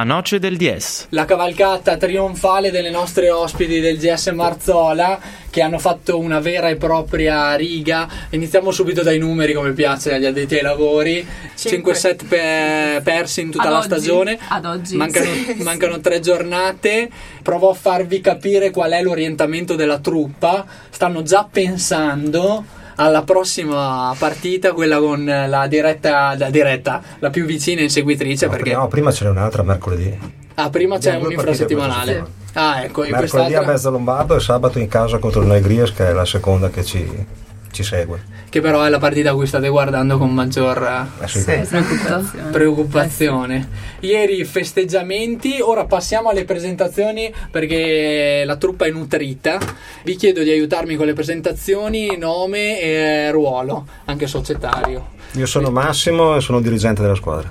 La noce del DS. La cavalcata trionfale delle nostre ospiti del GS Marzola che hanno fatto una vera e propria riga. Iniziamo subito dai numeri come piace agli addetti ai lavori. 5 set pe- persi in tutta Ad la oggi. stagione. Ad oggi. Mancano, mancano tre giornate. Provo a farvi capire qual è l'orientamento della truppa. Stanno già pensando alla prossima partita, quella con la diretta, la diretta, la più vicina inseguitrice. No, perché no, prima ce n'è un'altra mercoledì. ah, prima c'è un infrasettimanale. Ah, ecco, Mercoledì a Mezzo Lombardo e sabato in casa contro il Negrias che è la seconda che ci, ci segue. che però è la partita a cui state guardando con maggior Eh sì, Preoccupazione. preoccupazione. Ieri festeggiamenti, ora passiamo alle presentazioni perché la truppa è nutrita. Vi chiedo di aiutarmi con le presentazioni, nome e ruolo, anche societario. Io sono Massimo e sono dirigente della squadra.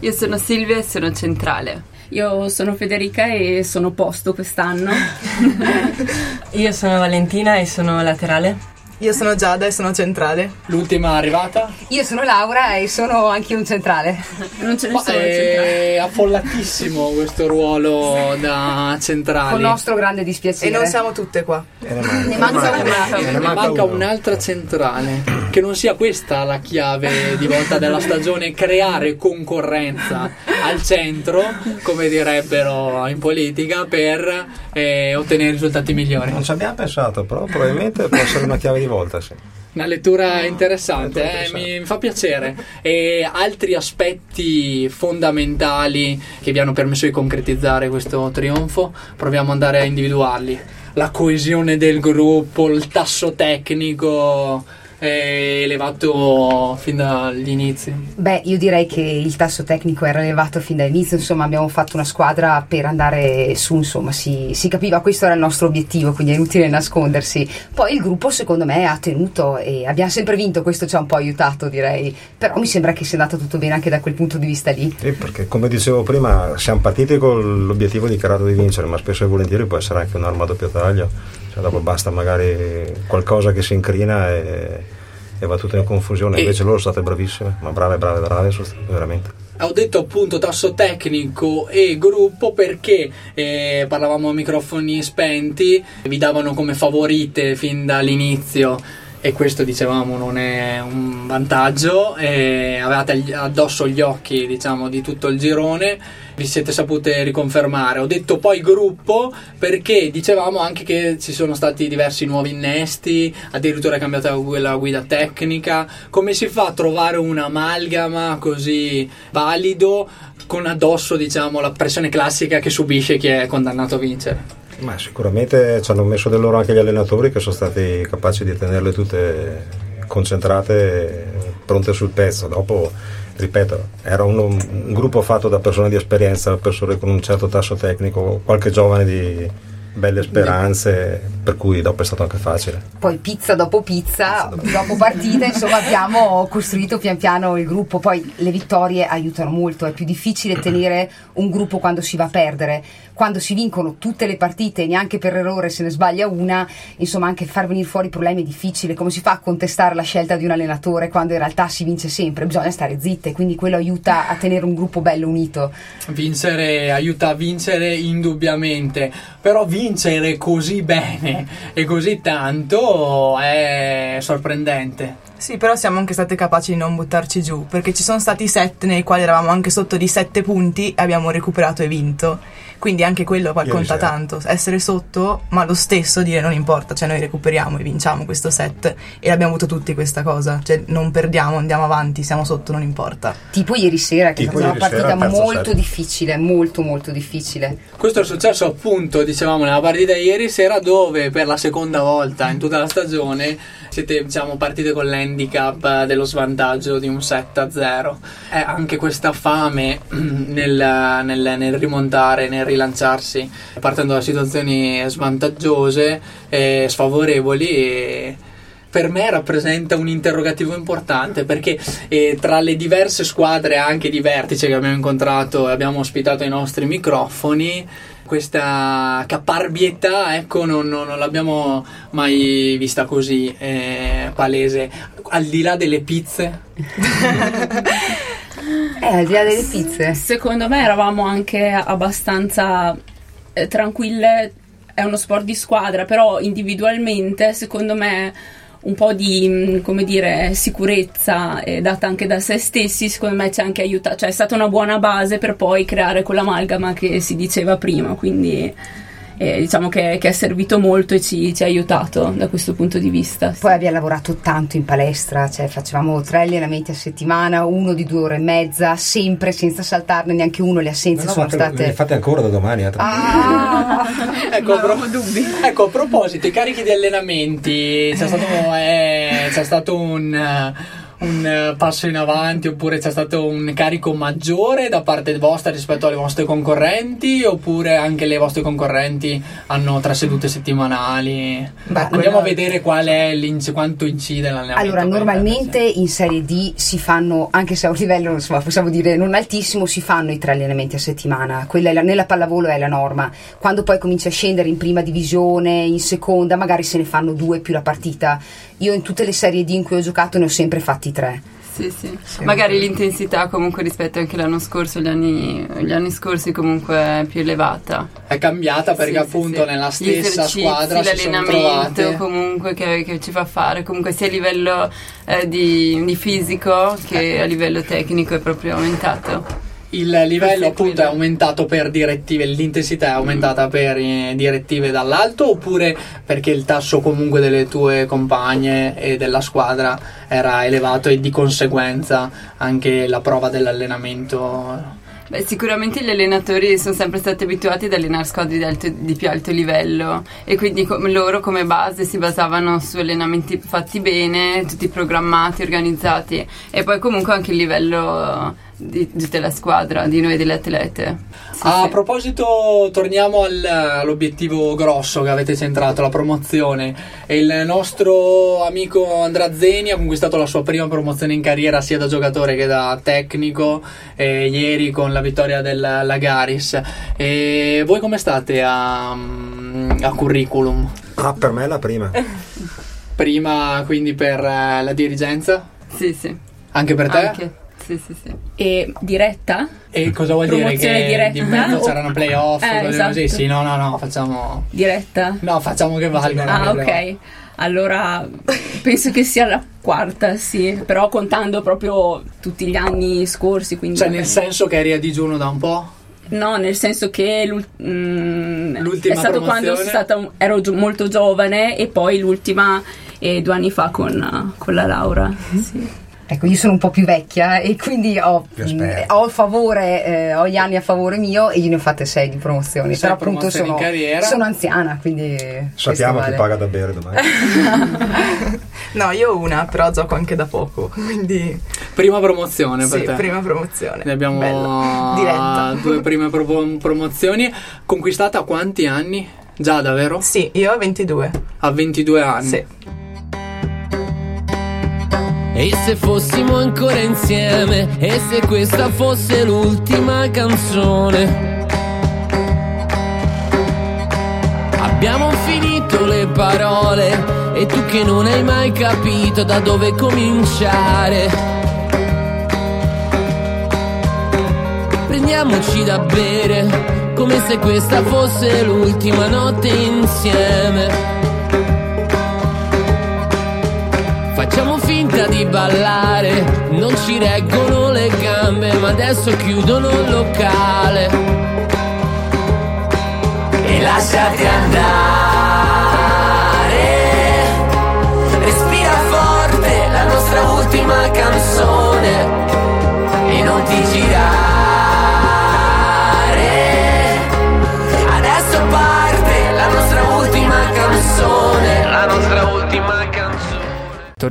Io sono Silvia e sono centrale. Io sono Federica e sono posto quest'anno. Io sono Valentina e sono laterale. Io sono Giada e sono centrale. L'ultima arrivata? Io sono Laura e sono anche un centrale. Non ce ne sono è affollatissimo questo ruolo da Con centrale. nostro grande E dispiacere. non siamo tutte qua. E ne manca, Ne manca una. e ne Ne manca uno. un'altra centrale. Che non sia questa la chiave di volta della stagione, creare concorrenza al centro, come direbbero in politica, per eh, ottenere risultati migliori. Non ci abbiamo pensato, però probabilmente può essere una chiave di volta, sì. Una lettura interessante, lettura eh, interessante. mi, mi fa piacere. E altri aspetti fondamentali che vi hanno permesso di concretizzare questo trionfo, proviamo ad andare a individuarli. La coesione del gruppo, il tasso tecnico elevato fin dagli inizi. Beh, io direi che il tasso tecnico era elevato fin dall'inizio, insomma abbiamo fatto una squadra per andare su, insomma si, si capiva questo era il nostro obiettivo, quindi è inutile nascondersi. Poi il gruppo secondo me ha tenuto e abbiamo sempre vinto, questo ci ha un po' aiutato direi, però mi sembra che sia andato tutto bene anche da quel punto di vista lì. Sì, perché come dicevo prima, siamo partiti con l'obiettivo dichiarato di vincere, ma spesso e volentieri può essere anche un'arma a doppio taglio. Cioè, dopo basta magari qualcosa che si incrina e, e va tutto in confusione. E- Invece loro sono state bravissime, ma brave, brave, brave, sono state veramente. Ho detto appunto tasso tecnico e gruppo perché eh, parlavamo a microfoni spenti, vi davano come favorite fin dall'inizio e questo dicevamo non è un vantaggio, eh, avevate addosso gli occhi diciamo di tutto il girone, vi siete sapute riconfermare. Ho detto poi gruppo perché dicevamo anche che ci sono stati diversi nuovi innesti, addirittura è cambiata la guida tecnica. Come si fa a trovare un'amalgama così valido con addosso diciamo la pressione classica che subisce chi è condannato a vincere? Ma sicuramente ci hanno messo del loro anche gli allenatori che sono stati capaci di tenerle tutte concentrate pronte sul pezzo. Dopo, ripeto, era uno- un gruppo fatto da persone di esperienza, persone con un certo tasso tecnico, qualche giovane di belle speranze, per cui dopo è stato anche facile. Poi pizza dopo pizza, dopo partita, insomma abbiamo costruito pian piano il gruppo, poi le vittorie aiutano molto, è più difficile tenere un gruppo quando si va a perdere, quando si vincono tutte le partite, neanche per errore se ne sbaglia una, insomma anche far venire fuori problemi è difficile, come si fa a contestare la scelta di un allenatore quando in realtà si vince sempre, bisogna stare zitte, quindi quello aiuta a tenere un gruppo bello unito. Vincere aiuta a vincere indubbiamente, però vincere così bene e così tanto è sorprendente. Sì, però siamo anche state capaci di non buttarci giù, perché ci sono stati set nei quali eravamo anche sotto di 7 punti e abbiamo recuperato e vinto. Quindi anche quello poi Ieri conta sera. tanto, essere sotto, ma lo stesso dire non importa, cioè noi recuperiamo e vinciamo questo set e l'abbiamo avuto tutti questa cosa, cioè non perdiamo, andiamo avanti, siamo sotto, non importa. Tipo ieri sera, che è Tipo stata una partita molto set. difficile, molto molto difficile. Questo è successo appunto, dicevamo, nella partita ieri sera dove per la seconda volta in tutta la stagione siete diciamo, partite con l'handicap dello svantaggio di un 7 a 0. È anche questa fame nel, nel- nel rimontare, nel rilanciarsi, partendo da situazioni svantaggiose e sfavorevoli. E per me rappresenta un interrogativo importante perché eh, tra le diverse squadre anche di vertice che abbiamo incontrato e abbiamo ospitato ai nostri microfoni questa caparbietà ecco non, non- non l'abbiamo mai vista così eh, palese al di là delle pizze Eh, al di là delle pizze. Secondo me eravamo anche abbastanza eh, tranquille. È uno sport di squadra, però individualmente, secondo me, un po' di come dire, sicurezza eh, data anche da se stessi, secondo me ci ha anche aiutato. Cioè, è stata una buona base per poi creare quell'amalgama che si diceva prima. Quindi. Eh, diciamo che, che è servito molto e ci, ci ha aiutato da questo punto di vista. sì. Poi abbiamo lavorato tanto in palestra, cioè facevamo tre allenamenti a settimana, uno di due ore e mezza, sempre senza saltarne neanche uno, le assenze No, sono ma le state... fate ancora da domani. eh, Ah, Ecco, a pro- ecco, a proposito, i carichi di allenamenti, c'è stato, eh, c'è stato un, eh, un, eh, passo in avanti oppure c'è stato un carico maggiore da parte vostra rispetto alle vostre concorrenti oppure anche le vostre concorrenti hanno tre sedute settimanali? Beh, Andiamo quello- a vedere qual è quanto incide l'allenamento. Allora, normalmente intendersi. in Serie D si fanno, anche se a un livello insomma, possiamo dire non altissimo, si fanno i tre allenamenti a settimana. Quella la- nella pallavolo è la norma. Quando poi cominci a scendere in prima divisione, in seconda, magari se ne fanno due più la partita. Io in tutte le Serie D in cui ho giocato ne ho sempre fatti tre. Sì, sì. Magari l'intensità comunque rispetto anche l'anno scorso, gli anni, gli anni scorsi comunque è più elevata. è cambiata perché Sì, sì, appunto sì. nella stessa squadra si sono l'allenamento trovate comunque che, che ci fa fare, comunque sia a livello eh, di, di fisico che a livello tecnico è proprio aumentato. Il livello appunto è aumentato per direttive, l'intensità è aumentata per eh, direttive dall'alto oppure perché il tasso comunque delle tue compagne e della squadra era elevato e di conseguenza anche la prova dell'allenamento? Beh, sicuramente gli allenatori sono sempre stati abituati ad allenare squadre di, alto- di più alto livello e quindi com- loro come base si basavano su allenamenti fatti bene, tutti programmati, organizzati e poi comunque anche il livello di, di tutta la squadra, di noi delle atlete. Sì, a sì. proposito, torniamo al- all'obiettivo grosso che avete centrato, la promozione. Il nostro amico Andrea Zeni ha conquistato la sua prima promozione in carriera sia da giocatore che da tecnico eh, ieri con la vittoria del Lagaris. E voi come state a, a curriculum? Ah, per me è la prima. Prima quindi per eh, la dirigenza? Sì, sì. Anche per te? Anche. Sì, sì, sì. E diretta? E cosa vuol dire? Che diretta? di mezzo O- c'erano playoff? Eh, cose così? esatto. Sì, no, no, no, facciamo... Diretta? No, facciamo che valgano. Ah, playoff. ok. Allora penso che sia la quarta, sì, però contando proprio tutti gli anni scorsi, quindi Cioè, nel senso che eri a digiuno da un po'? No, nel senso che mm, L'ultima è stato quando stata ero gio- molto giovane e poi l'ultima eh, due anni fa con, con la Laura. Sì. Ecco, io sono un po' più vecchia e quindi ho, mh, ho il favore, eh, ho gli anni a favore mio e io ne ho fatte sei di promozioni. Però appunto sono, in carriera. sono anziana, quindi. Sappiamo questo chi vale. paga da bere domani. No, io ho una, però gioco anche da poco, quindi Prima promozione per sì, te. prima promozione. Ne abbiamo Bella. Diretta. due prime pro- promozioni. Conquistata a quanti anni? Già, davvero? Sì, io ho 22. A 22 anni. Sì. E se fossimo ancora insieme? E se questa fosse l'ultima canzone? Abbiamo finito le parole e tu che non hai mai capito da dove cominciare. Prendiamoci da bere come se questa fosse l'ultima notte insieme. Facciamo finta di ballare, non ci reggono le gambe, ma adesso chiudono il locale. E lasciati andare, respira forte la nostra ultima canzone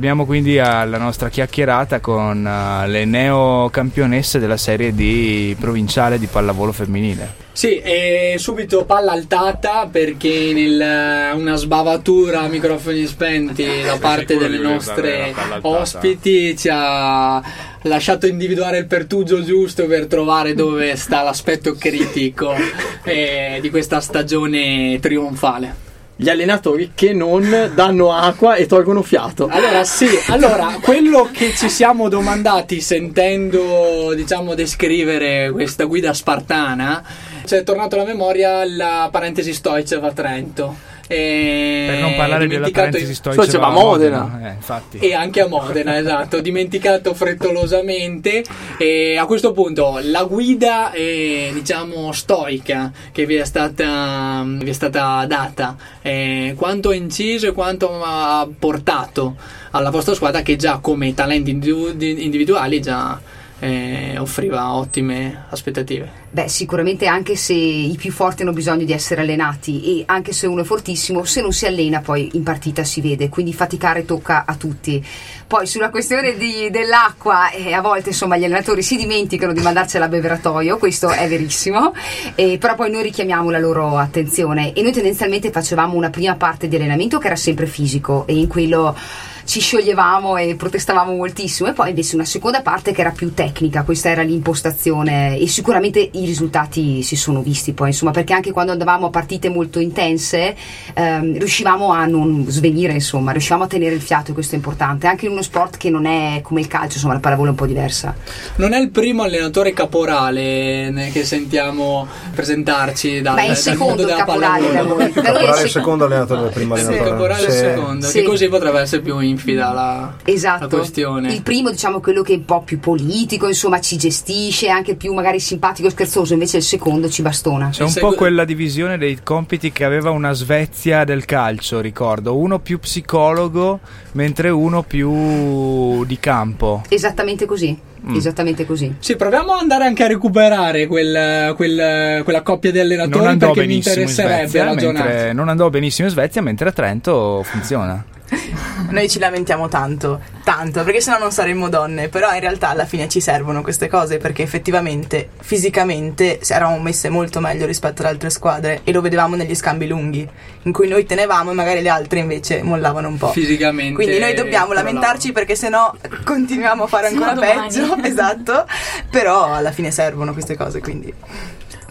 Torniamo quindi alla nostra chiacchierata con eh, le neocampionesse della serie di provinciale di pallavolo femminile. Sì, e subito palla altata perché nel, una sbavatura a microfoni spenti da parte delle nostre ospiti ci ha lasciato individuare il pertugio giusto per trovare dove sta l'aspetto critico eh, di questa stagione trionfale. Gli allenatori che non danno acqua e tolgono fiato. Allora sì, allora quello che ci siamo domandati sentendo diciamo descrivere questa guida spartana ci è tornato alla memoria la parentesi Stoicev a Trento. E Per non parlare della parentesi i- storica Poi c'è a Modena. Eh, infatti. e anche a Modena, esatto, dimenticato frettolosamente. E a questo punto la guida, eh, diciamo, stoica che vi è stata, vi è stata data, eh, quanto ha inciso e quanto ha portato alla vostra squadra che già come talenti individu- individuali già eh, offriva ottime aspettative. Beh, sicuramente anche se i più forti hanno bisogno di essere allenati e anche se uno è fortissimo, se non si allena poi in partita si vede, quindi faticare tocca a tutti. Poi sulla questione di- dell'acqua, eh, a volte insomma gli allenatori si dimenticano di mandarcela a beveratoio, questo è verissimo, eh, però poi noi richiamiamo la loro attenzione e noi tendenzialmente facevamo una prima parte di allenamento che era sempre fisico e in quello ci scioglievamo e protestavamo moltissimo e poi invece una seconda parte che era più tecnica, questa era l'impostazione e sicuramente i risultati si sono visti poi insomma perché anche quando andavamo a partite molto intense ehm, riuscivamo a non svenire insomma, riuscivamo a tenere il fiato e questo è importante, anche in uno sport che non è come il calcio, insomma la pallavolo è un po' diversa. Non è il primo allenatore caporale che sentiamo presentarci dal, Beh, è il dal secondo mondo della caporale da pallavolo. Da il Caporale è il secondo. allenatore del primo Sì, allenatore. Caporale è il Sì. secondo, Sì. che così potrebbe essere più infida la, Esatto. la questione. Il primo, diciamo, quello che è un po' più politico, insomma, ci gestisce, anche più magari simpatico e scherzoso, invece il secondo ci bastona. C'è un po' quella divisione dei compiti che aveva una Svezia del calcio, ricordo. Uno più psicologo, mentre uno più di campo. Esattamente così. Mm. Esattamente così. Sì, proviamo ad andare anche a recuperare quel- quel- quella coppia di allenatori Non andò perché mi benissimo in interesserebbe Svezia, ragionare. mentre non andò benissimo in Svezia, mentre a Trento funziona. Noi ci lamentiamo tanto, tanto, perché sennò non saremmo donne, però in realtà alla fine ci servono queste cose perché effettivamente, fisicamente, eravamo messe molto meglio rispetto ad altre squadre e lo vedevamo negli scambi lunghi, in cui noi tenevamo e magari le altre invece mollavano un po'. Fisicamente. Quindi noi dobbiamo lamentarci perché sennò continuiamo a fare ancora peggio, esatto, però alla fine servono queste cose, quindi...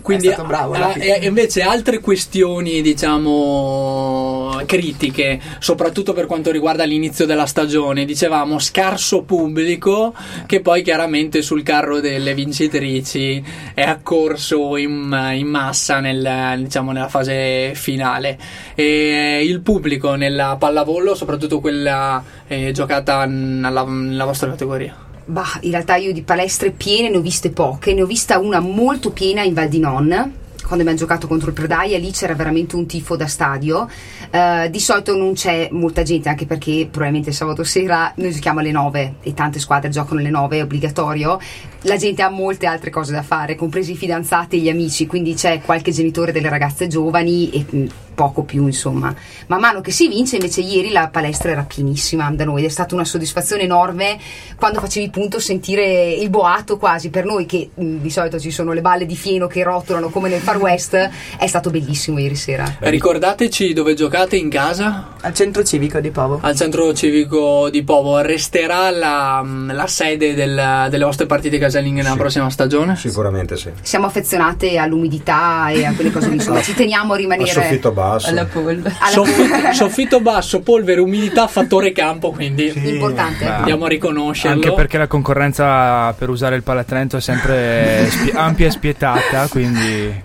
Quindi, è bravo fine. e invece altre questioni, diciamo, critiche, soprattutto per quanto riguarda l'inizio della stagione, dicevamo scarso pubblico che poi chiaramente sul carro delle vincitrici è accorso in, in massa nel, diciamo, nella fase finale. E il pubblico nella pallavolo, soprattutto quella eh, giocata nella, nella vostra categoria. Bah, in realtà io di palestre piene ne ho viste poche, ne ho vista una molto piena in Val di Non. Quando abbiamo giocato contro il Predaia, lì c'era veramente un tifo da stadio. Eh, di solito non c'è molta gente, anche perché probabilmente sabato sera noi giochiamo alle 9 e tante squadre giocano alle 9, è obbligatorio. La gente ha molte altre cose da fare, compresi i fidanzati e gli amici, quindi c'è qualche genitore delle ragazze giovani e mh, poco più, insomma. Man mano che si vince, invece, ieri la palestra era pienissima da noi ed è stata una soddisfazione enorme quando facevi punto sentire il boato quasi per noi che mh, di solito ci sono le balle di fieno che rotolano come nel Far West. È stato bellissimo ieri sera. Ricordateci dove giocate in casa? Al centro civico di Povo. Al centro civico di Povo resterà la, la sede del- delle vostre partite casalinghe nella Sì. prossima stagione? Sicuramente sì. Siamo affezionate all'umidità e a quelle cose lì, insomma, ci teniamo a A rimanere soffitto basso. alla polvere. alla Soffitto, basso, polvere, umidità, fattore campo, quindi Sì. importante. Beh, andiamo a riconoscerlo. Anche perché la concorrenza per usare il Palatrento è sempre spie- ampia e spietata, quindi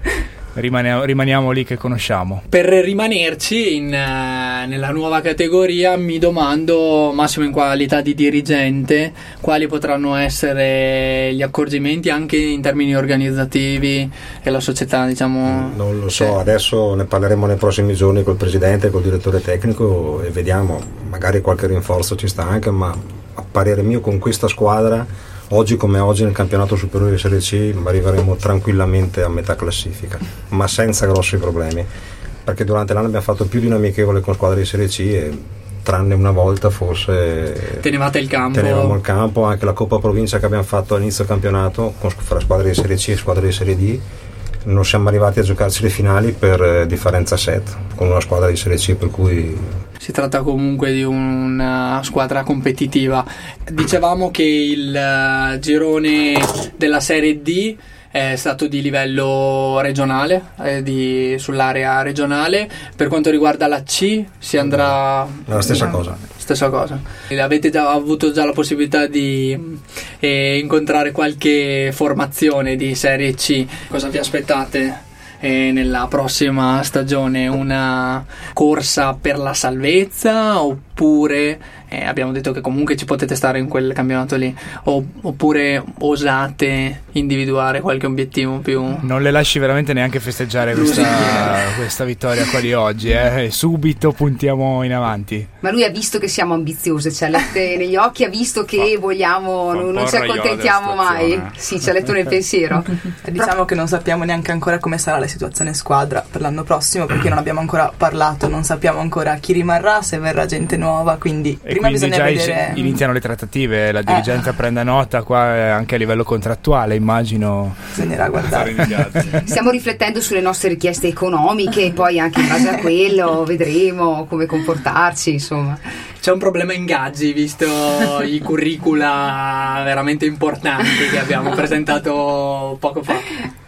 rimaniamo, rimaniamo lì che conosciamo. Per rimanerci in, eh, nella nuova categoria mi domando, Massimo in qualità di dirigente, quali potranno essere gli accorgimenti anche in termini organizzativi che la società diciamo... Non lo so, Sì. adesso ne parleremo nei prossimi giorni col presidente, col direttore tecnico e vediamo, magari qualche rinforzo ci sta anche, ma a parere mio con questa squadra, oggi come oggi nel campionato superiore di Serie C arriveremo tranquillamente a metà classifica, ma senza grossi problemi, perché durante l'anno abbiamo fatto più di un amichevole con squadre di Serie C e tranne una volta forse Tenevate il campo. tenevamo il campo, anche la Coppa Provincia che abbiamo fatto all'inizio del campionato con, fra squadre di Serie C e squadre di Serie D non siamo arrivati a giocarci le finali per eh, differenza set con una squadra di Serie C per cui Si tratta comunque di una squadra competitiva. Dicevamo che il eh, girone della Serie D è stato di livello regionale, eh, di- sull'area regionale. Per quanto riguarda la C si andrà... La stessa cosa. Stessa cosa. Avete già avuto già la possibilità di eh, incontrare qualche formazione di Serie C? Cosa vi aspettate? Eh, nella prossima stagione una corsa per la salvezza oppure eh, abbiamo detto che comunque ci potete stare in quel campionato lì o- oppure osate individuare qualche obiettivo più Non le lasci veramente neanche festeggiare questa, questa vittoria qua di oggi, eh? Subito puntiamo in avanti. Ma lui ha visto che siamo ambiziose, ci ha letto negli occhi, ha visto che vogliamo, non, un non ci accontentiamo mai. Sì, ci ha letto nel pensiero. Diciamo che non sappiamo neanche ancora come sarà la situazione squadra per l'anno prossimo perché non abbiamo ancora parlato, non sappiamo ancora chi rimarrà, se verrà gente nuova, quindi E prima quindi bisogna già vedere... iniziano le trattative, la dirigenza prenda nota qua eh, anche a livello contrattuale, immagino. Bisognerà guardare. Stiamo riflettendo sulle nostre richieste economiche e poi anche in base a quello vedremo come comportarci, insomma. C'è un problema ingaggi visto i curricula veramente importanti che abbiamo presentato poco fa.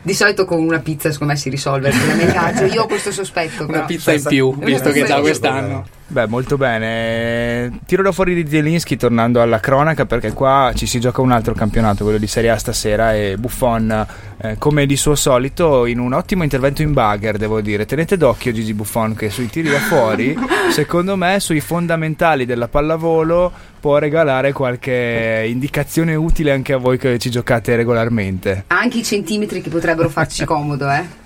Di solito con una pizza secondo me si risolve il problema ingaggio. Io ho questo sospetto. Una però. pizza in più, visto che già quest'anno. Beh, molto bene. Tiro da fuori di Zielinski tornando alla cronaca perché qua ci si gioca un altro campionato, quello di Serie A stasera e Buffon, eh, come di suo solito, in un ottimo intervento in bagger, devo dire. Tenete d'occhio Gigi Buffon che sui tiri da fuori, secondo me, sui fondamentali della pallavolo può regalare qualche indicazione utile anche a voi che ci giocate regolarmente. Anche i centimetri che potrebbero farci comodo, eh.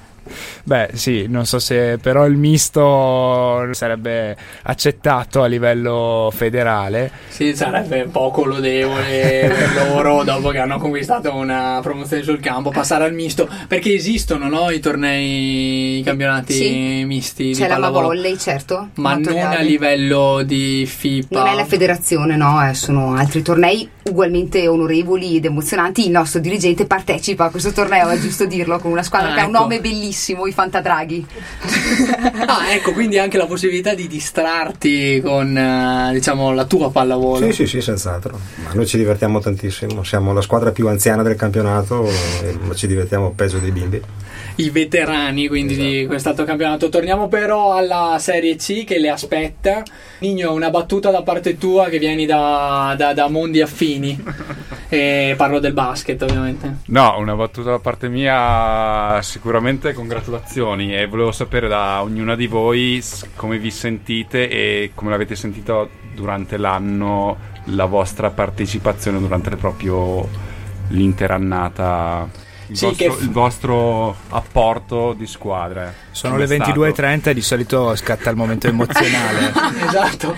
Beh, sì, non so se però il misto sarebbe accettato a livello federale. Sì, sarebbe poco lodevole per loro dopo che hanno conquistato una promozione sul campo passare al misto perché esistono no, i tornei, i campionati Sì. misti C'è di la pallavolo volley, certo. ma non a livello di FIPA Non è la federazione, no, eh, sono altri tornei ugualmente onorevoli ed emozionanti. Il nostro dirigente partecipa a questo torneo, è giusto dirlo, con una squadra Ah, che ha un ecco. nome bellissimo, i Fantadraghi. ah ecco quindi anche la possibilità di distrarti con eh, diciamo la tua pallavolo Sì, sì, sì, senz'altro. Ma noi ci divertiamo tantissimo. Siamo la squadra più anziana del campionato, e ci divertiamo peggio dei bimbi. i veterani quindi Esatto. di quest'altro campionato. Torniamo però alla Serie C che le aspetta. Nino, una battuta da parte tua che vieni da, da- da mondi affini. e parlo del basket ovviamente. No, una battuta da parte mia, sicuramente congratulazioni e volevo sapere da ognuna di voi come vi sentite e come l'avete sentito durante l'anno la vostra partecipazione durante proprio l'intera annata. Il, Sì, vostro, che- il vostro apporto di squadra. Sono le stato? 22.30 e di solito scatta il momento emozionale. esatto.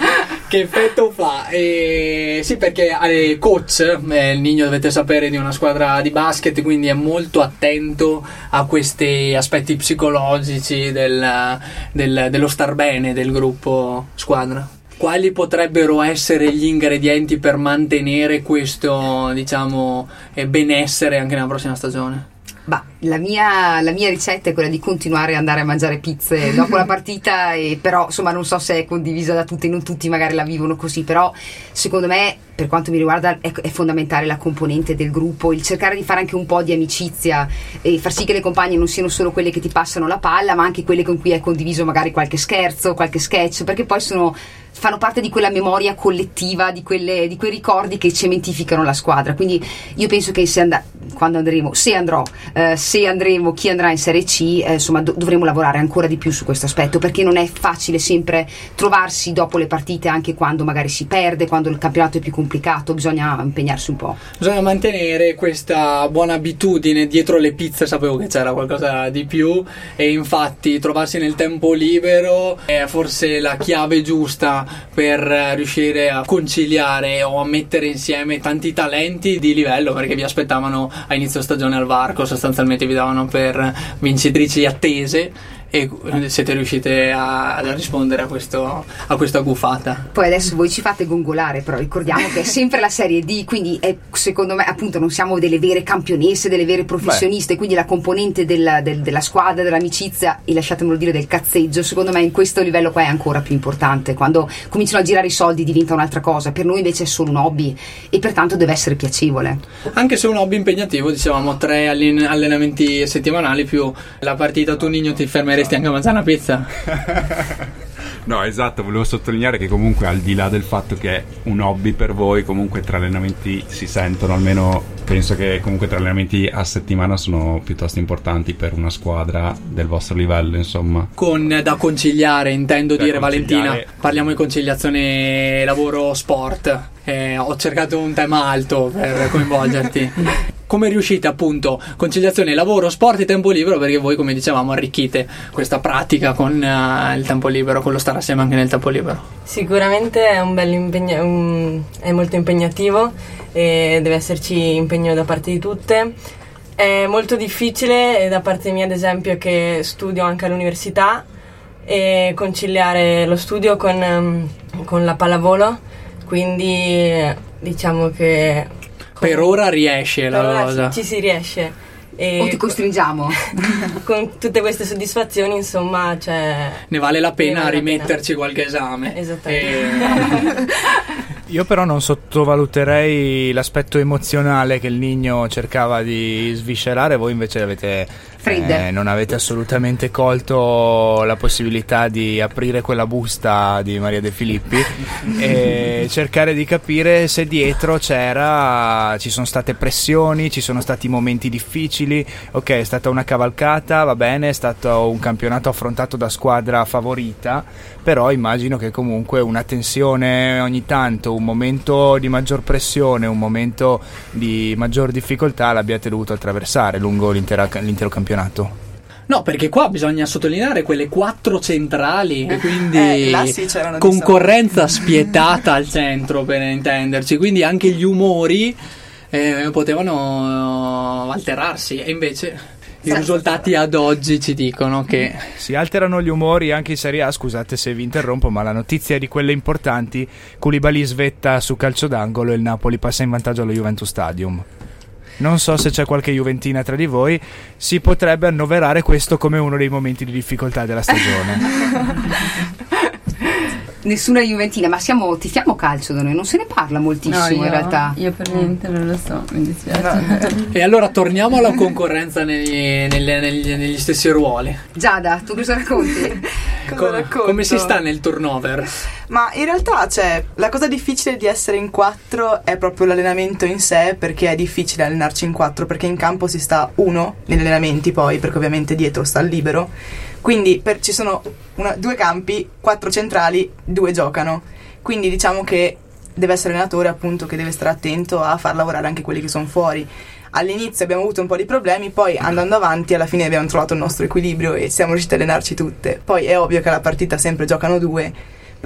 Che effetto fa? Eh, sì, perché eh, coach, eh, il Nino dovete sapere di una squadra di basket, quindi è molto attento a questi aspetti psicologici del- del- dello star bene del gruppo squadra. Quali potrebbero essere gli ingredienti per mantenere questo, diciamo, benessere anche nella prossima stagione? Bah, la mia, la mia ricetta è quella di continuare ad andare a mangiare pizze dopo la partita, e però insomma non so se è condivisa da tutti, non tutti magari la vivono così, però secondo me per quanto mi riguarda è, è fondamentale la componente del gruppo, il cercare di fare anche un po' di amicizia e far sì che le compagne non siano solo quelle che ti passano la palla, ma anche quelle con cui hai condiviso magari qualche scherzo, qualche sketch, perché poi sono fanno parte di quella memoria collettiva, di, quelle- di quei ricordi che cementificano la squadra. Quindi io penso che se and- quando andremo, se andrò, eh, se andremo, chi andrà in Serie C, eh, insomma do- dovremo lavorare ancora di più su questo aspetto perché non è facile sempre trovarsi dopo le partite anche quando magari si perde, quando il campionato è più complicato, bisogna impegnarsi un po'. Bisogna mantenere questa buona abitudine. Dietro le pizze sapevo che c'era qualcosa di più e infatti trovarsi nel tempo libero è forse la chiave giusta per riuscire a conciliare o a mettere insieme tanti talenti di livello perché vi aspettavano a inizio stagione al varco, sostanzialmente vi davano per vincitrici attese e siete riuscite a, a rispondere a, questo, a questa gufata. Poi adesso voi ci fate gongolare, però ricordiamo che è sempre la Serie D, quindi è, secondo me appunto non siamo delle vere campionesse, delle vere professioniste, Beh. quindi la componente della, del, della squadra, dell'amicizia e lasciatemelo dire del cazzeggio, secondo me in questo livello qua è ancora più importante. Quando cominciano a girare i soldi diventa un'altra cosa, per noi invece è solo un hobby e pertanto deve essere piacevole. Anche se è un hobby impegnativo, dicevamo tre allenamenti settimanali più la partita tu Nigno ti fermeresti anche mangiare una pizza? No, esatto, volevo sottolineare che comunque al di là del fatto che è un hobby per voi, comunque tre allenamenti si sentono, almeno penso che comunque tre allenamenti a settimana sono piuttosto importanti per una squadra del vostro livello, insomma. Con da conciliare, intendo da dire conciliare... Valentina, parliamo di conciliazione lavoro-sport. Eh, ho cercato un tema alto per coinvolgerti. come riuscite appunto conciliazione lavoro, sport e tempo libero perché voi come dicevamo arricchite questa pratica con uh, il tempo libero, con lo stare assieme anche nel tempo libero? Sicuramente è, un impegna- un, è molto impegnativo e deve esserci impegno da parte di tutte. È molto difficile da parte mia ad esempio che studio anche all'università e conciliare lo studio con, um, con la pallavolo, quindi diciamo che per ora riesce la ora cosa. Ci, ci si riesce. E o ti costringiamo con tutte queste soddisfazioni insomma cioè, ne vale la pena vale rimetterci la pena. qualche esame esattamente e... io però non sottovaluterei l'aspetto emozionale che il Nigno cercava di sviscerare voi invece avete eh, non avete assolutamente colto la possibilità di aprire quella busta di Maria De Filippi e cercare di capire se dietro c'era, ci sono state pressioni, ci sono stati momenti difficili. Ok, è stata una cavalcata, va bene, è stato un campionato affrontato da squadra favorita, però immagino che comunque una tensione ogni tanto, un momento di maggior pressione, un momento di maggior difficoltà l'abbiate dovuto attraversare lungo l'intero campionato campionato. No, perché qua bisogna sottolineare quelle quattro centrali, e quindi eh, sì, concorrenza spietata al centro per intenderci, quindi anche gli umori eh, potevano alterarsi. E invece i risultati ad oggi ci dicono che si alterano gli umori anche in Serie A. Scusate se vi interrompo, ma la notizia è di quelle importanti: Koulibaly svetta su calcio d'angolo e il Napoli passa in vantaggio allo Juventus Stadium non so se c'è qualche Juventina tra di voi, si potrebbe annoverare questo come uno dei momenti di difficoltà della stagione. Nessuna Juventina, ma siamo, tifiamo calcio da noi, non se ne parla moltissimo no, io, in realtà. Io per niente non lo so, mi dispiace. e allora torniamo alla concorrenza negli, negli, negli, negli stessi ruoli. Giada, tu cosa racconti? cosa Com- come si sta nel turnover? Ma in realtà, cioè, la cosa difficile di essere in quattro è proprio l'allenamento in sé, perché è difficile allenarci in quattro, perché in campo si sta uno negli allenamenti poi, perché ovviamente dietro sta il libero quindi per, ci sono una, due campi, quattro centrali, due giocano. Quindi diciamo che deve essere l'allenatore appunto che deve stare attento a far lavorare anche quelli che sono fuori. All'inizio abbiamo avuto un po' di problemi, poi andando avanti alla fine abbiamo trovato il nostro equilibrio e siamo riusciti a allenarci tutte. Poi è ovvio che alla partita sempre giocano due,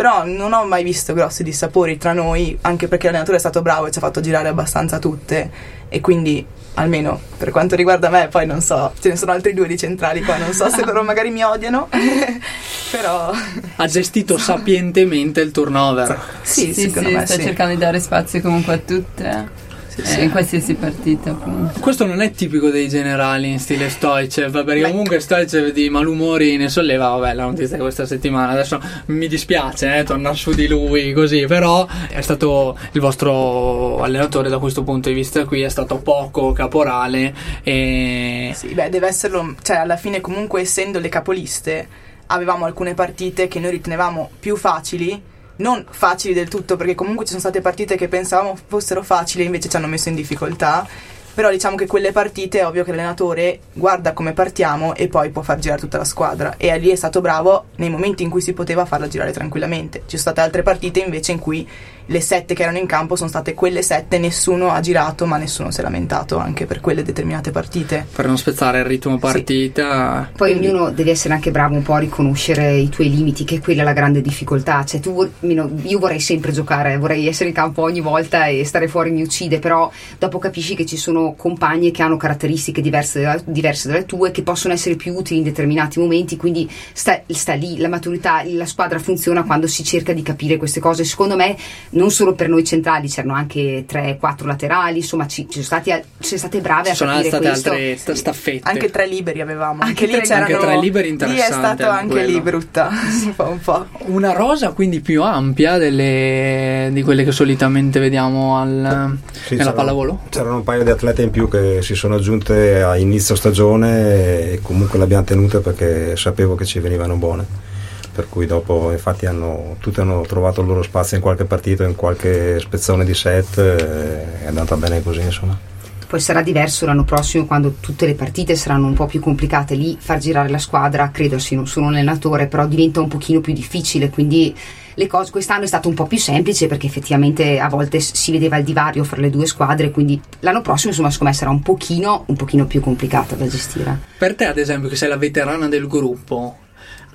però non ho mai visto grossi dissapori tra noi, anche perché l'allenatore è stato bravo e ci ha fatto girare abbastanza tutte e quindi almeno per quanto riguarda me, poi non so, ce ne sono altri due di centrali qua, non so se loro magari mi odiano, però... Ha gestito sapientemente il turnover. Sì, sì, sì, me, sta sì. cercando di dare spazio comunque a tutte sì, in qualsiasi partita appunto. Questo non è tipico dei generali in stile Stoicev perché comunque Stoicev di malumori ne solleva vabbè la notizia di questa settimana adesso mi dispiace eh, tornare su di lui così però è stato il vostro allenatore da questo punto di vista qui è stato poco caporale e... Sì beh deve esserlo cioè alla fine comunque essendo le capoliste avevamo alcune partite che noi ritenevamo più facili non facili del tutto, perché comunque ci sono state partite che pensavamo fossero facili e invece ci hanno messo in difficoltà. Però diciamo che quelle partite è ovvio che l'allenatore guarda come partiamo e poi può far girare tutta la squadra. E lì è stato bravo nei momenti in cui si poteva farla girare tranquillamente. Ci sono state altre partite invece in cui le sette che erano in campo sono state quelle sette, nessuno ha girato ma nessuno si è lamentato anche per quelle determinate partite. Per non spezzare il ritmo partita. Poi ognuno deve essere anche bravo un po' a riconoscere i tuoi limiti, che è quella la grande difficoltà. Cioè, tu, io vorrei sempre giocare, vorrei essere in campo ogni volta e stare fuori mi uccide, però dopo capisci che ci sono compagne che hanno caratteristiche diverse, da- diverse dalle tue, che possono essere più utili in determinati momenti, quindi sta, sta lì, la maturità, la squadra funziona quando si cerca di capire queste cose. Secondo me, non solo per noi centrali, c'erano anche 3-4 laterali, insomma, ci, ci sono stati, ci sono state brave a sono capire state questo. altre sta- staffette. Anche tre liberi avevamo, Anche anche, lì tre- c'erano anche tre liberi Lì è interessante, stato anche quello. lì brutta, si fa un po'. Una rosa quindi più ampia delle- di quelle che solitamente vediamo al- Sì, nella pallavolo? C'erano un paio di atlete in più che si sono aggiunte a inizio stagione e comunque le abbiamo tenute perché sapevo che ci venivano buone. Per cui dopo infatti hanno, tutte hanno trovato il loro spazio in qualche partita, in qualche spezzone di set, eh, è andata bene così insomma. Poi sarà diverso l'anno prossimo quando tutte le partite saranno un po' più complicate. Lì far girare la squadra, credo sì, non sono un allenatore, però diventa un pochino più difficile. Quindi le cose quest'anno è stato un po' più semplice perché effettivamente a volte si vedeva il divario fra le due squadre. Quindi l'anno prossimo, insomma, secondo me sarà un pochino, un pochino più complicata da gestire. Per te, ad esempio, che sei la veterana del gruppo,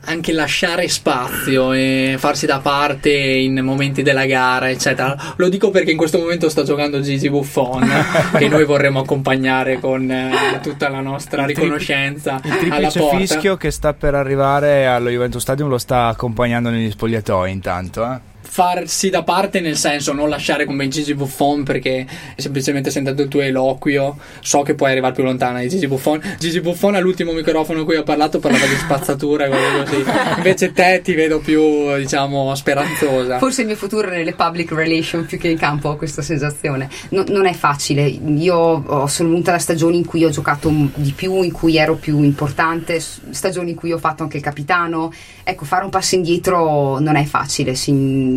anche lasciare spazio e farsi da parte in momenti della gara, eccetera. Lo dico perché in questo momento sta giocando Gigi Buffon, che noi vorremmo accompagnare con eh, tutta la nostra Il tri- riconoscenza Il alla triplice fischio che sta per arrivare allo Juventus Stadium lo sta accompagnando negli spogliatoi intanto. Eh? Farsi da parte nel senso non lasciare come Gigi Buffon perché semplicemente sentendo il tuo eloquio so che puoi arrivare più lontana di Gigi Buffon Gigi Buffon all'ultimo microfono in cui ho parlato parlava di spazzatura e così invece te ti vedo più diciamo speranzosa Forse il mio futuro è nelle public relation più che in campo ho questa sensazione. No- non è facile. Io sono venuta da stagioni in cui ho giocato di più, in cui ero più importante, stagioni in cui ho fatto anche il capitano. Ecco, fare un passo indietro non è facile. Sì,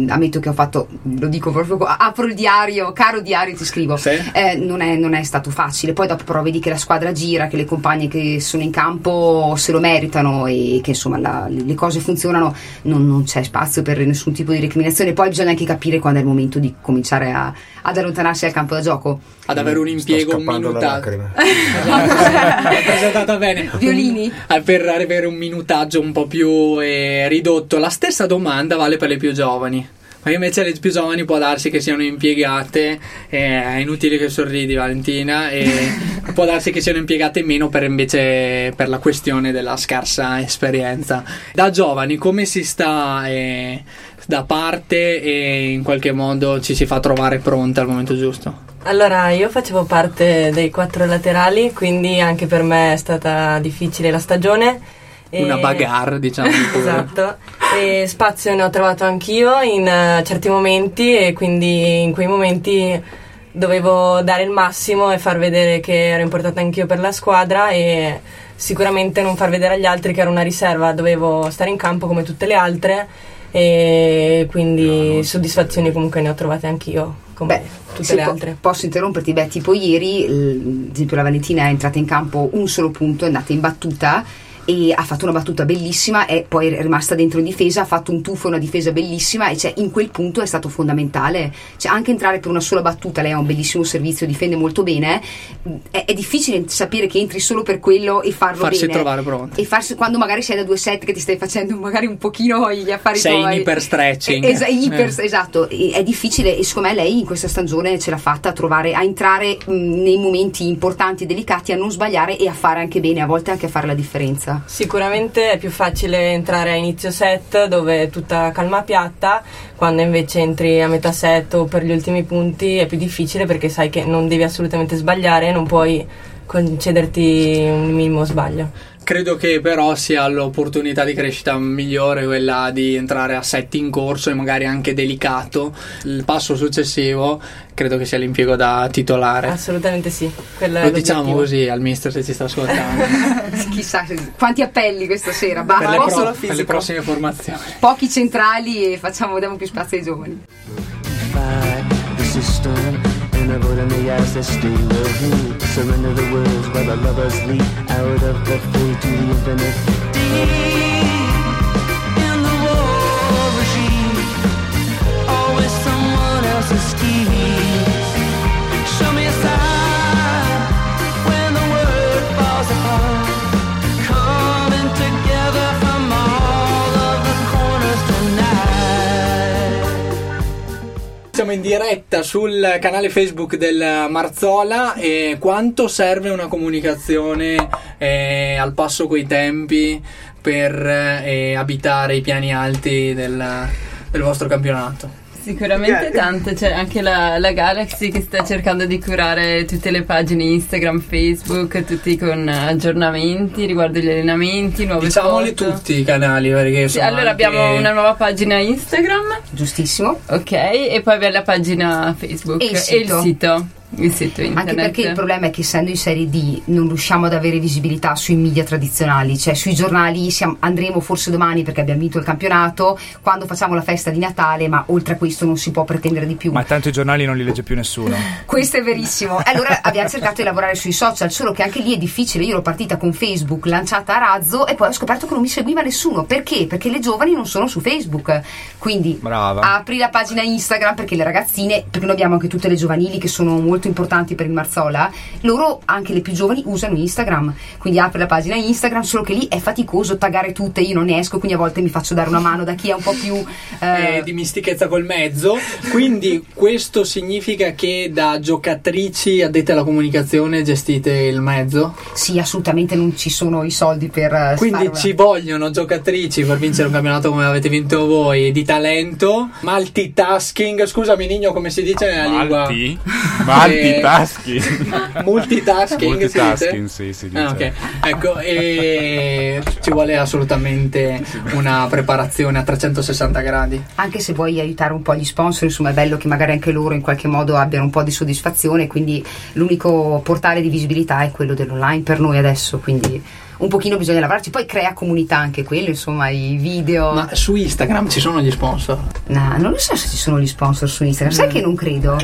ammetto che ho fatto, lo dico proprio, qua, apro il diario, caro diario, ti scrivo. Sì. Eh, non, è, non è stato facile. Poi dopo però vedi che la squadra gira, che le compagne che sono in campo se lo meritano e che insomma la- le cose funzionano, non, non c'è spazio per nessun tipo di recriminazione. Poi bisogna anche capire quando è il momento di cominciare a- ad allontanarsi dal campo da gioco. ad avere un impiego un minutaggio lacrime. L'hai presentata bene Violini? Eh, per avere un minutaggio un po' più eh, ridotto la stessa domanda vale per le più giovani ma invece le più giovani può darsi che siano impiegate eh, è inutile che sorridi Valentina e può darsi che siano impiegate meno per invece per la questione della scarsa esperienza da giovani come si sta eh, da parte e in qualche modo ci si fa trovare pronta al momento giusto Allora, io facevo parte dei quattro laterali, quindi anche per me è stata difficile la stagione. E- una bagarre diciamo pure. Esatto, e spazio ne ho trovato anch'io in eh, certi momenti e quindi in quei momenti dovevo dare il massimo e far vedere che ero importante anch'io per la squadra e sicuramente non far vedere agli altri che ero una riserva, dovevo stare in campo come tutte le altre e quindi soddisfazioni comunque ne ho trovate anch'io come Beh, tutte le po- altre. Posso interromperti? Beh, tipo ieri, ad esempio, la Valentina è entrata in campo un solo punto, è andata in battuta e ha fatto una battuta bellissima e poi è rimasta dentro in difesa, ha fatto un tuffo e una difesa bellissima e cioè, in quel punto è stato fondamentale. Cioè, anche entrare per una sola battuta, lei ha un bellissimo servizio, difende molto bene, è, è difficile sapere che entri solo per quello e farlo farsi bene. trovare pronti E farsi quando magari sei da due set che ti stai facendo magari un pochino gli affari Sei in tuoi. iperstretching. Eh, esa- iper- Eh. Esatto, e- è difficile e secondo me lei in questa stagione ce l'ha fatta a trovare, a entrare mh, nei momenti importanti delicati, a non sbagliare e a fare anche bene, a volte anche a fare la differenza. Sicuramente è più facile entrare a inizio set dove è tutta calma piatta, quando invece entri a metà set o per gli ultimi punti è più difficile perché sai che non devi assolutamente sbagliare, non puoi concederti un minimo sbaglio. Credo che però sia l'opportunità di crescita migliore quella di entrare a set in corso e magari anche delicato. Il passo successivo credo che sia l'impiego da titolare. Assolutamente sì. quello Lo diciamo così al mister se ci sta ascoltando. Chissà quanti appelli questa sera, ba- per, le pro- per le prossime formazioni. pochi centrali e facciamo, diamo più spazio ai giovani. fight in a void in the ancestry will he surrender the words while the lovers leap out of the fray to the infinite. Deep in the war regime always someone else's scheme Siamo in diretta sul canale Facebook del Marzola e quanto serve una comunicazione eh, al passo coi tempi per eh, abitare i piani alti del, del vostro campionato? Sicuramente tante, c'è anche la, la Galaxy che sta cercando di curare tutte le pagine Instagram, Facebook, tutti con aggiornamenti riguardo gli allenamenti, nuove Diciamoli foto. tutti i canali perché Sì, sono allora anche- abbiamo una nuova pagina Instagram, Giustissimo. ok, e poi abbiamo la pagina Facebook E il sito. sito. Il sito internet. Anche perché il problema è che essendo in Serie D non riusciamo ad avere visibilità sui media tradizionali, cioè sui giornali siamo- andremo forse domani perché abbiamo vinto il campionato, quando facciamo la festa di Natale, ma oltre a questo non si può pretendere di più. Ma tanto i giornali non li legge più nessuno. Questo è verissimo. E Allora abbiamo cercato di lavorare sui social, solo che anche lì è difficile. Io ero partita con Facebook, lanciata a razzo e poi ho scoperto che non mi seguiva nessuno. Perché? Perché le giovani non sono su Facebook. Quindi Brava. apri la pagina Instagram perché le ragazzine, perché noi abbiamo anche tutte le giovanili che sono molto importanti per il Marzola, loro anche le più giovani usano Instagram. Quindi apri la pagina Instagram, solo che lì è faticoso taggare tutte, io non ne esco, quindi a volte mi faccio dare una mano da chi è un po' più eh, eh, di mistichezza col mezzo. Quindi questo significa che da giocatrici addette alla comunicazione gestite il mezzo? Sì, assolutamente non ci sono i soldi per eh, Quindi fare- ci vogliono giocatrici per vincere un campionato come avete vinto voi di talento, multitasking, scusami Nigno come si dice nella lingua? Malti? Eh, Multitasking. Multitasking, Multitasking, si sì, si dice? Ah, dice. ok. Ecco, e ci vuole assolutamente una preparazione a 360 gradi. anche se vuoi aiutare un po' gli sponsor, insomma è bello che magari anche loro in qualche modo abbiano un po' di soddisfazione, quindi l'unico portale di visibilità è quello dell'online per noi adesso, quindi un pochino bisogna lavorarci, poi crea comunità anche quello, insomma i video. Ma su Instagram ci sono gli sponsor? No, non lo so se ci sono gli sponsor su Instagram, sai che non credo?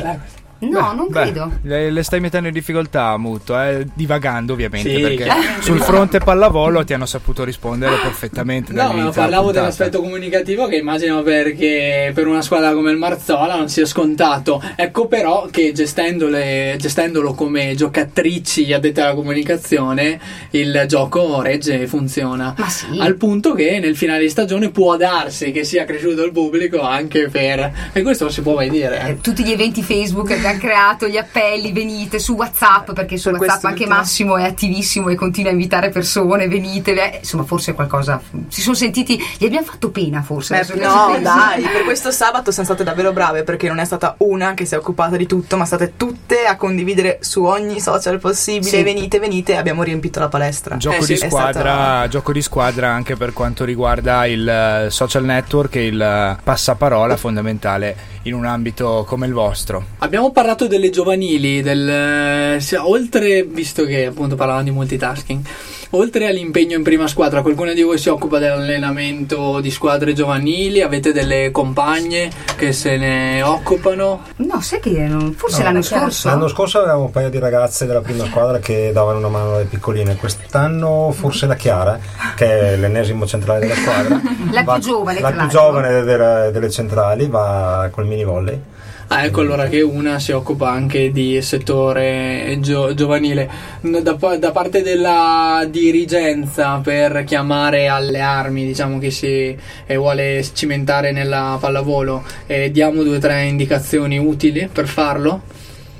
No, non Beh, credo. Le, le stai mettendo in difficoltà, Muto, eh, divagando ovviamente, Sì, perché sul fronte pallavolo ti hanno saputo rispondere perfettamente No, ma della parlavo dell'aspetto comunicativo che immagino perché per una squadra come il Marzola non sia scontato. Ecco però che gestendole, gestendolo come giocatrici addette alla comunicazione il gioco regge e funziona. Ma sì. Al punto che nel finale di stagione può darsi che sia cresciuto il pubblico anche per... E questo non si può mai dire. Eh, Tutti gli eventi Facebook abbiamo creato, gli appelli, venite su WhatsApp, perché su Per WhatsApp anche ultimo- Massimo è attivissimo e continua a invitare persone, venite, beh, insomma forse qualcosa, si sono sentiti, gli abbiamo fatto pena forse. Beh, no, dai, per questo sabato sono state davvero brave perché non è stata una che si è occupata di tutto, ma state tutte a condividere su ogni social possibile. Sì. Venite, venite, abbiamo riempito la palestra. Gioco, Eh sì, di squadra, stata- gioco di squadra anche per quanto riguarda il eh, social network e il eh, passaparola fondamentale in un ambito come il vostro. Abbiamo parlato delle giovanili, del, sì, oltre, visto che appunto parlavamo di multitasking, oltre all'impegno in prima squadra, qualcuno di voi si occupa dell'allenamento di squadre giovanili? Avete delle compagne che se ne occupano? No, sai che forse No, l'anno scorso. L'anno scorso avevamo un paio di ragazze della prima squadra che davano una mano alle piccoline. Quest'anno forse la Chiara, che è l'ennesimo centrale della squadra. La più va- giovane, La più giovane delle, delle centrali va col mini volley. Ah, ecco allora che una si occupa anche di settore gio- giovanile. Da, da parte della dirigenza per chiamare alle armi, diciamo che si eh, vuole cimentare nella pallavolo, eh, diamo due o tre indicazioni utili per farlo?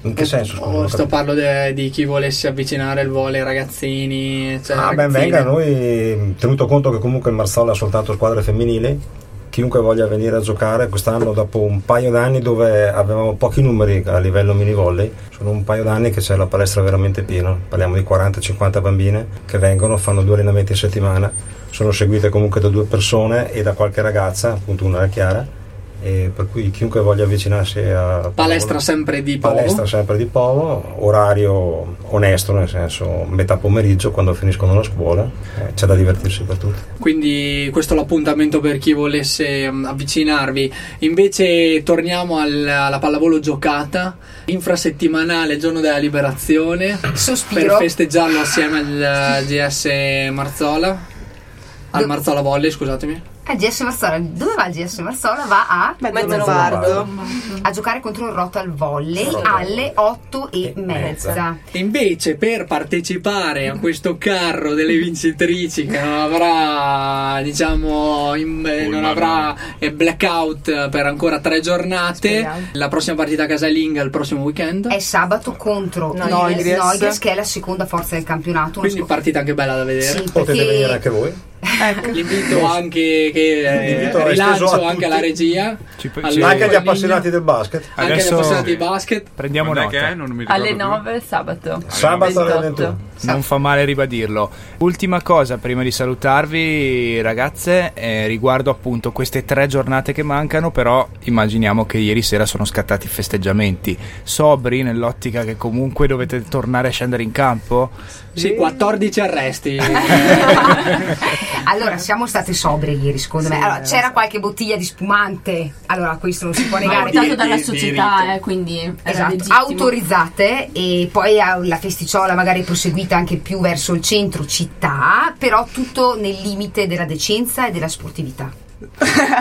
In che senso? scusa, sto parlo de- di chi volesse avvicinare il volo ai ragazzini. Cioè Ah, ben venga, noi tenuto conto che comunque il Marsala ha soltanto squadre femminili, chiunque voglia venire a giocare quest'anno dopo un paio d'anni dove avevamo pochi numeri a livello mini volley, sono un paio d'anni che c'è la palestra veramente piena, parliamo di 40-50 bambine che vengono, fanno due allenamenti a settimana, sono seguite comunque da due persone e da qualche ragazza, appunto una è Chiara, e per cui chiunque voglia avvicinarsi a Palestra sempre di Povo. Palestra sempre di Povo, orario onesto, nel senso metà pomeriggio quando finiscono la scuola, eh, c'è da divertirsi per tutti. Quindi questo è l'appuntamento per chi volesse mm, avvicinarvi. Invece torniamo al- alla pallavolo giocata, infrasettimanale, giorno della liberazione, Sospiro. per festeggiarlo assieme al eh, GS Marzola, al Marzola Volley, scusatemi. Eh, GS Marsola, dove va il GS Marsola? Va a Mezzo Lombardo. a giocare contro il Rotal Volley alle 8 e mezza. Invece, per partecipare a questo carro delle vincitrici che non avrà, diciamo, in- eh, non avrà eh, blackout per ancora tre giornate, Speriamo. la prossima partita casalinga il prossimo weekend. È sabato contro Noigres. il Noigres, che è la seconda forza del campionato. Quindi partita anche bella da vedere. Sì, Potete venire anche voi. L'invito anche che eh, rilancio anche alla regia. Ci- Al- ci- Anche agli appassionati del basket. Anche agli appassionati di basket. Prendiamo Quando è nota. che è? Non mi ricordo Alle più. 9 sabato. Sabato alle 28. 21. Non fa male ribadirlo. Ultima cosa prima di salutarvi, ragazze, eh, riguardo appunto queste tre giornate che mancano, però immaginiamo che ieri sera sono scattati i festeggiamenti. Sobri nell'ottica che comunque dovete tornare a scendere in campo? Sì, 14 arresti. allora siamo state sobrie ieri, secondo me. Allora, c'era qualche bottiglia di spumante. Allora, questo non si può negare. Portato dalla società, eh, quindi Esatto, autorizzate e poi eh, la festicciola magari proseguita anche più verso il centro città, però tutto nel limite della decenza e della sportività.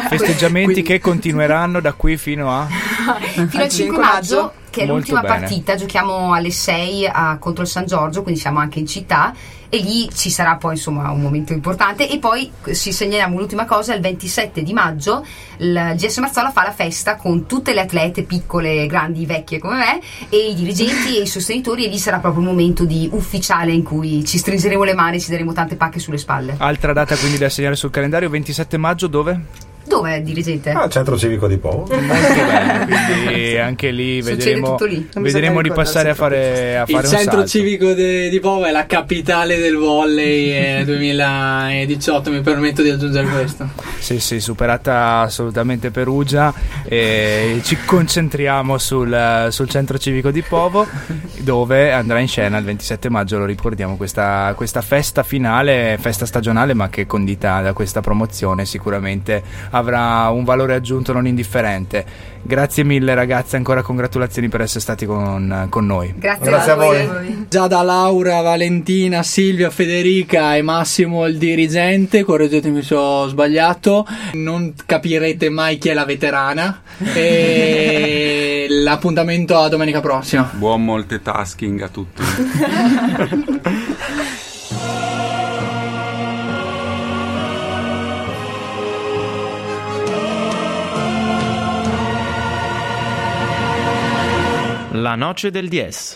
Festeggiamenti che continueranno da qui fino a... Fino al 5 maggio, che è Molto l'ultima bene. partita, giochiamo alle 6 a- contro il San Giorgio, quindi siamo anche in città e lì ci sarà poi insomma un momento importante e poi ci segnaliamo l'ultima cosa, il 27 di maggio il GS Marzola fa la festa con tutte le atlete piccole, grandi, vecchie come me e i dirigenti e i sostenitori e lì sarà proprio un momento di ufficiale in cui ci stringeremo le mani e ci daremo tante pacche sulle spalle. Altra data quindi da segnare sul calendario, 27 maggio dove? Dove è il dirigente? Ah, centro civico di Po. Quindi anche lì vedremo, tutto lì. Vedremo di passare a fare, a Il fare un centro salto. civico de- di Povo è la capitale del volley eh, 2018, mi permetto di aggiungere questo. Sì, sì, superata assolutamente Perugia e ci concentriamo sul, sul centro civico di Povo dove andrà in scena il 27 maggio, lo ricordiamo, questa, questa festa finale, festa stagionale ma che condita da questa promozione sicuramente avrà un valore aggiunto non indifferente. Grazie mille ragazzi, ancora congratulazioni per essere stati con, con noi. Grazie, Grazie a voi. Già da Laura, Valentina, Silvia, Federica e Massimo il dirigente, correggetemi se ho sbagliato, non capirete mai chi è la veterana e l'appuntamento a domenica prossima. Buon multitasking a tutti. La noce del 10.